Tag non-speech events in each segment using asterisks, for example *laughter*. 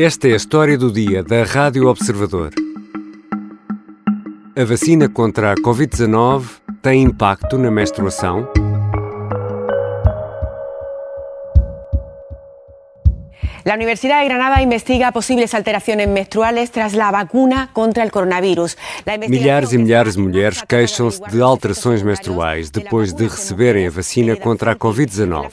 Esta é a história do dia da Rádio Observador. A vacina contra a Covid-19 tem impacto na menstruação? La Universidad de Granada investiga posibles alteraciones menstruales tras la vacuna contra el coronavirus. Milhares e milhares de mulheres queixam-se de alterações menstruais depois de receberem a vacina contra a Covid-19.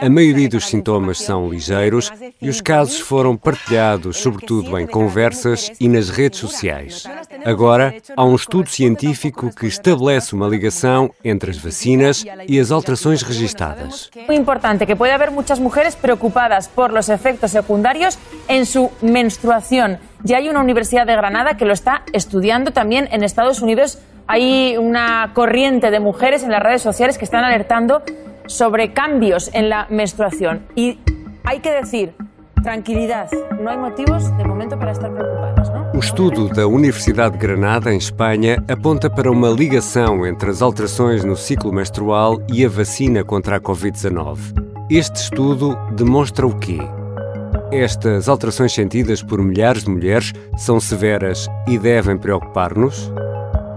A maioria dos sintomas são ligeiros e os casos foram partilhados, sobretudo em conversas e nas redes sociais. Agora, há um estudo científico que estabelece uma ligação entre as vacinas e as alterações registadas. Muy importante que puede haber muchas mujeres preocupadas por los efectos secundarios en su menstruación. Ya hay una universidad de Granada que lo está estudiando también en Estados Unidos. Hay una corriente de mujeres en las redes sociales que están alertando sobre cambios en la menstruación. Y hay que decir, tranquilidad, no hay motivos de momento para estar preocupadas. ¿no? O estudo da Universidade de Granada, em Espanha, aponta para uma ligação entre as alterações no ciclo menstrual e a vacina contra a Covid-19. Este estudo demonstra o quê? Estas alterações sentidas por milhares de mulheres são severas e devem preocupar-nos?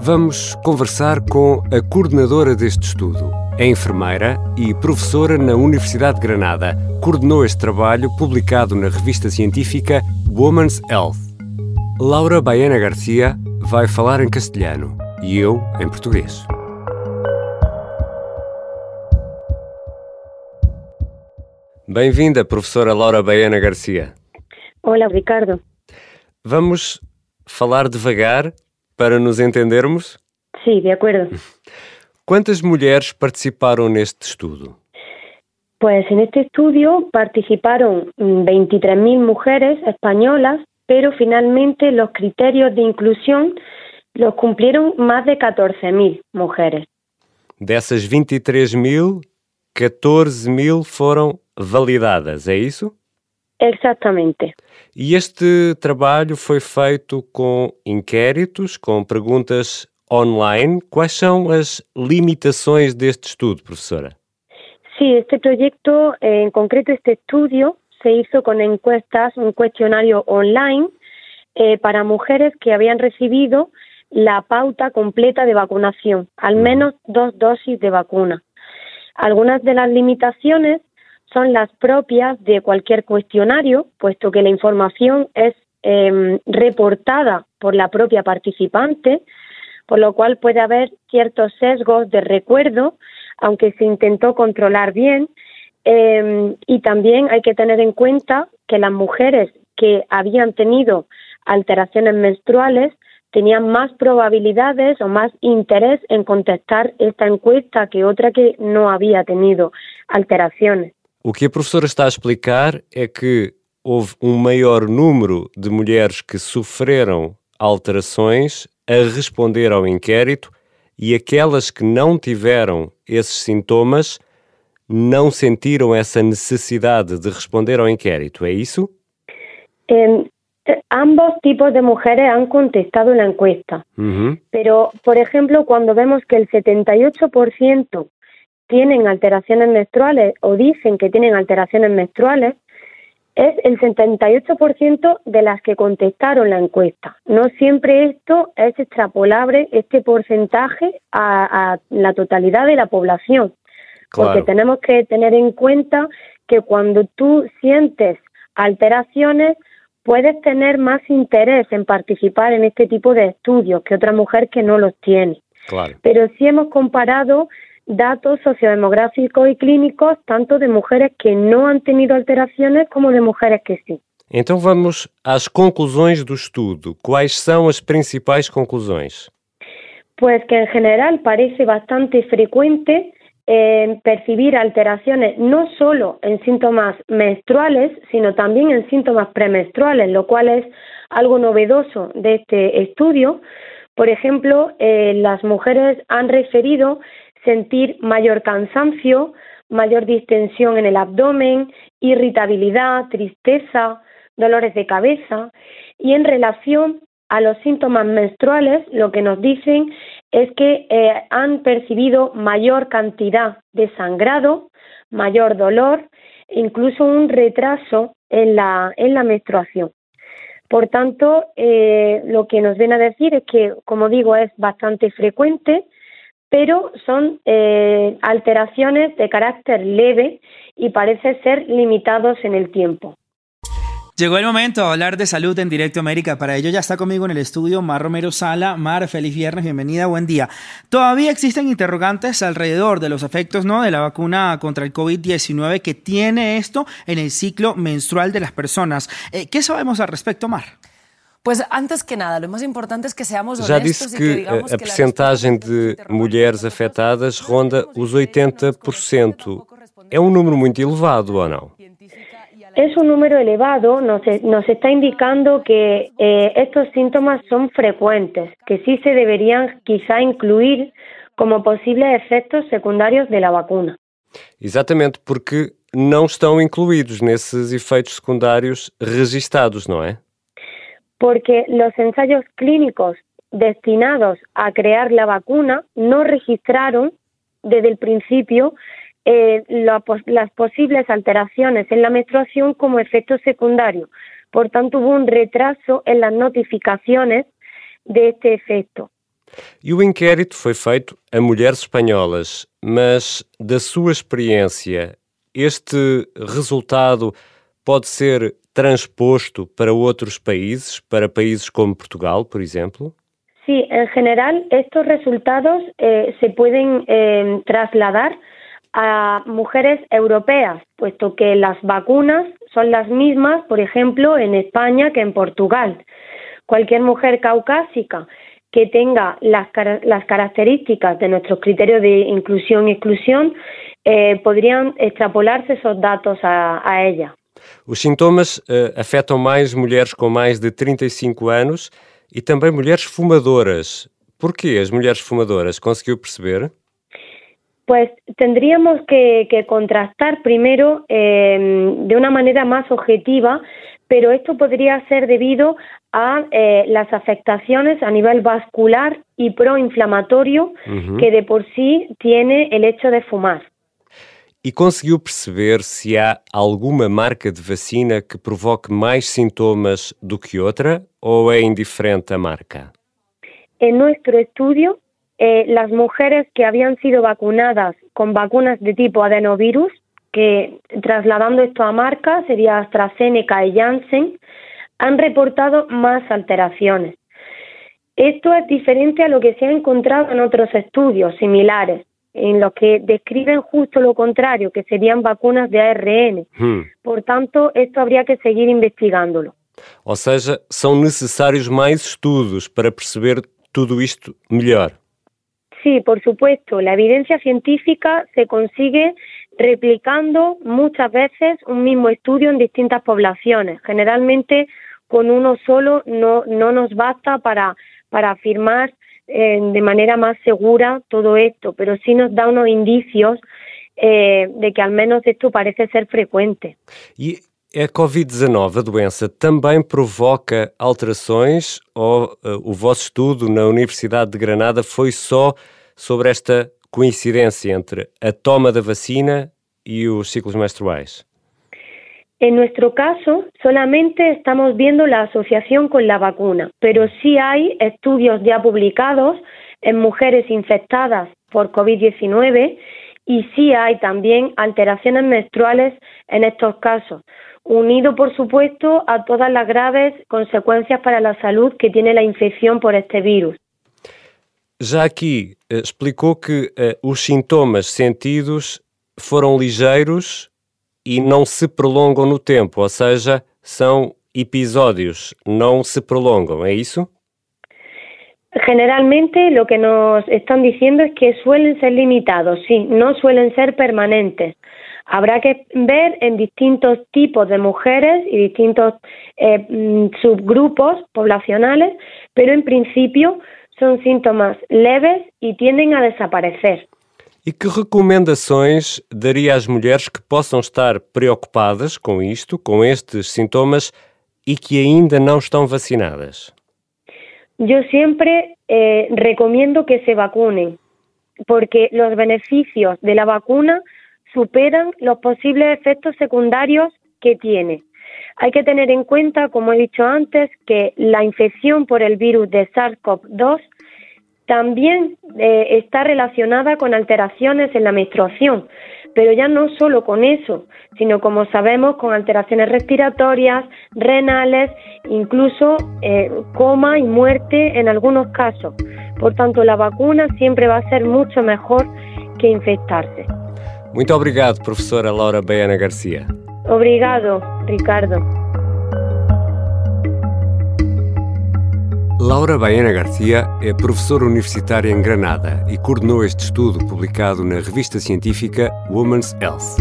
Vamos conversar com a coordenadora deste estudo. É enfermeira e professora na Universidade de Granada. Coordenou este trabalho publicado na revista científica Women's Health. Laura Baena Garcia vai falar em castelhano e eu em português. Bem-vinda, professora Laura Baena Garcia. Olá, Ricardo. Vamos falar devagar para nos entendermos? Sí, de acuerdo. *laughs* Quantas mulheres participaram neste estudo? Pues en este estudio participaron mm, 23.000 mujeres españolas, pero finalmente los criterios de inclusión los cumplieron más de 14.000 mujeres. Dessas 23 mil, 14 mil foram validadas, é isso? Exactamente. E este trabalho foi feito com inquéritos, com perguntas online. Quais são as limitações deste estudo, professora? Sí, este proyecto, eh, en concreto este estudio, se hizo con encuestas, un cuestionario online eh, para mujeres que habían recibido la pauta completa de vacunación, al menos dos dosis de vacuna. Algunas de las limitaciones son las propias de cualquier cuestionario, puesto que la información es eh, reportada por la propia participante, por lo cual puede haber ciertos sesgos de recuerdo, aunque se intentó controlar bien. Eh, y también hay que tener en cuenta que las mujeres que habían tenido alteraciones menstruales tenían más probabilidades o más interés en contestar esta encuesta que otra que no había tenido alteraciones. O que a professora está a explicar é que houve um maior número de mulheres que sofreram alterações a responder ao inquérito e aquelas que não tiveram esses sintomas não sentiram essa necessidade de responder ao inquérito, é isso? Ambos tipos de mujeres han contestado la encuesta, Uhum. pero, por ejemplo, cuando vemos que el 78% tienen alteraciones menstruales o dicen que tienen alteraciones menstruales, es el 78% de las que contestaron la encuesta. No siempre esto es extrapolable, este porcentaje, a, a la totalidad de la población. Porque tenemos que tener en cuenta que cuando tú sientes alteraciones, puedes tener más interés en participar en este tipo de estudios que otra mujer que no los tiene. Claro. Pero sí hemos comparado datos sociodemográficos y clínicos tanto de mujeres que no han tenido alteraciones como de mujeres que sí. Então vamos às conclusões do estudo. Quais são as principais conclusões? Pues que en general parece bastante frecuente eh, percibir alteraciones no solo en síntomas menstruales, sino también en síntomas premenstruales, lo cual es algo novedoso de este estudio. Por ejemplo, eh, las mujeres han referido sentir mayor cansancio, mayor distensión en el abdomen, irritabilidad, tristeza, dolores de cabeza y en relación a los síntomas menstruales lo que nos dicen es que eh, han percibido mayor cantidad de sangrado, mayor dolor, incluso un retraso en la, en la menstruación. Por tanto, eh, lo que nos viene a decir es que, como digo, es bastante frecuente, pero son eh, alteraciones de carácter leve y parece ser limitados en el tiempo. Llegó el momento de hablar de salud en Directo América. Para ello ya está conmigo en el estudio Mar Romero Sala. Mar, feliz viernes, bienvenida, buen día. Todavía existen interrogantes alrededor de los efectos ¿no? de la vacuna contra el COVID-19 que tiene esto en el ciclo menstrual de las personas. Eh, ¿Qué sabemos al respecto, Mar? Pues antes que nada, lo más importante es que seamos honestos Já disse que, que a percentagem de mulheres afetadas ronda os 80%. É um número muito elevado ou não? Es un número elevado, nos, nos está indicando que eh, estos síntomas son frecuentes, que sí se deberían quizá incluir como posibles efectos secundarios de la vacuna. Exatamente, porque não estão incluídos nesses efeitos secundários registados, não é? Porque los ensayos clínicos destinados a crear la vacuna no registraron desde el principio eh, las posibles alteraciones en la menstruación como efecto secundario. Por tanto, hubo un retraso en las notificaciones de este efecto. E o inquérito foi feito a mulheres espanholas, mas da sua experiência, este resultado pode ser transposto para outros países, para países como Portugal, por exemplo? Sí, en general estos resultados eh, se pueden eh, trasladar a mujeres europeas, puesto que las vacunas son las mismas, por ejemplo, en España que en Portugal. Cualquier mujer caucásica que tenga las, características de nuestros criterios de inclusión y exclusión, eh, podrían extrapolarse esos datos a ella. Os sintomas uh, afetam mais mulheres com mais de 35 anos e também mulheres fumadoras. Por que as mulheres fumadoras? Conseguiu perceber? Pues tendríamos que, contrastar primero eh, de una manera más objetiva, pero esto podría ser debido a eh, las afectaciones a nivel vascular y proinflamatorio que de por sí tiene el hecho de fumar. ¿Y e consiguió perceber si hay alguna marca de vacina que provoque más síntomas do que otra o es indiferente a marca? En nuestro estudio eh, las mujeres que habían sido vacunadas con vacunas de tipo adenovirus, que trasladando esto a marca sería AstraZeneca y Janssen, han reportado más alteraciones. Esto es diferente a lo que se ha encontrado en otros estudios similares, en los que describen justo lo contrario, que serían vacunas de ARN. Hmm. Por tanto, esto habría que seguir investigándolo. Ou seja, são necessários mais estudos para perceber tudo isto melhor. Sí, por supuesto. La evidencia científica se consigue replicando muchas veces un mismo estudio en distintas poblaciones. Generalmente con uno solo no, no nos basta para, para afirmar eh, de manera más segura todo esto, pero sí nos da unos indicios eh, de que al menos esto parece ser frecuente. E a Covid-19, a doença, também provoca alterações ou uh, o vosso estudo na Universidade de Granada foi só sobre esta coincidência entre a toma da vacina y los ciclos menstruales? En nuestro caso, solamente estamos viendo la asociación con la vacuna, pero sí hay estudios ya publicados en mujeres infectadas por COVID-19 y sí hay también alteraciones menstruales en estos casos, unido por supuesto a todas las graves consecuencias para la salud que tiene la infección por este virus. Já aqui eh, explicou que uh, os sintomas sentidos foram ligeiros e não se prolongam no tempo, ou seja, são episódios, não se prolongam, é isso? Generalmente lo que nos están diciendo es que suelen ser limitados, sí, no suelen ser permanentes. Habrá que ver en distintos tipos de mujeres y distintos eh, mm, subgrupos poblacionales, pero en principio son síntomas leves e tienden a desaparecer. E que recomendações daria às mulheres que possam estar preocupadas com isto, com estes sintomas e que ainda não estão vacinadas? Eu sempre eh, recomiendo que se vacunen, porque os benefícios da vacuna superan os possíveis efeitos secundarios que tiene. Hay que tener en cuenta, como he dicho antes, que la infección por el virus de SARS-CoV-2 también eh, está relacionada con alteraciones en la menstruación, pero ya no solo con eso, sino como sabemos con alteraciones respiratorias, renales, incluso eh, coma y muerte en algunos casos. Por tanto, la vacuna siempre va a ser mucho mejor que infectarse. Muito obrigado, professora Laura Baiana Garcia. Obrigado, Ricardo. Laura Baiana Garcia é professora universitária em Granada e coordenou este estudo publicado na revista científica Women's Health.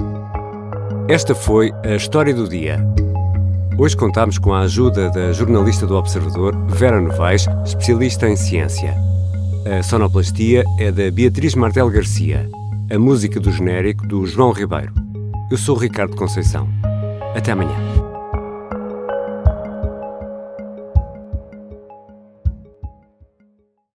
Esta foi a história do dia. Hoje contamos com a ajuda da jornalista do Observador, Vera Novaes, especialista em ciência. A sonoplastia é da Beatriz Martel Garcia, a música do genérico do João Ribeiro. Eu sou Ricardo Conceição. Até amanhã.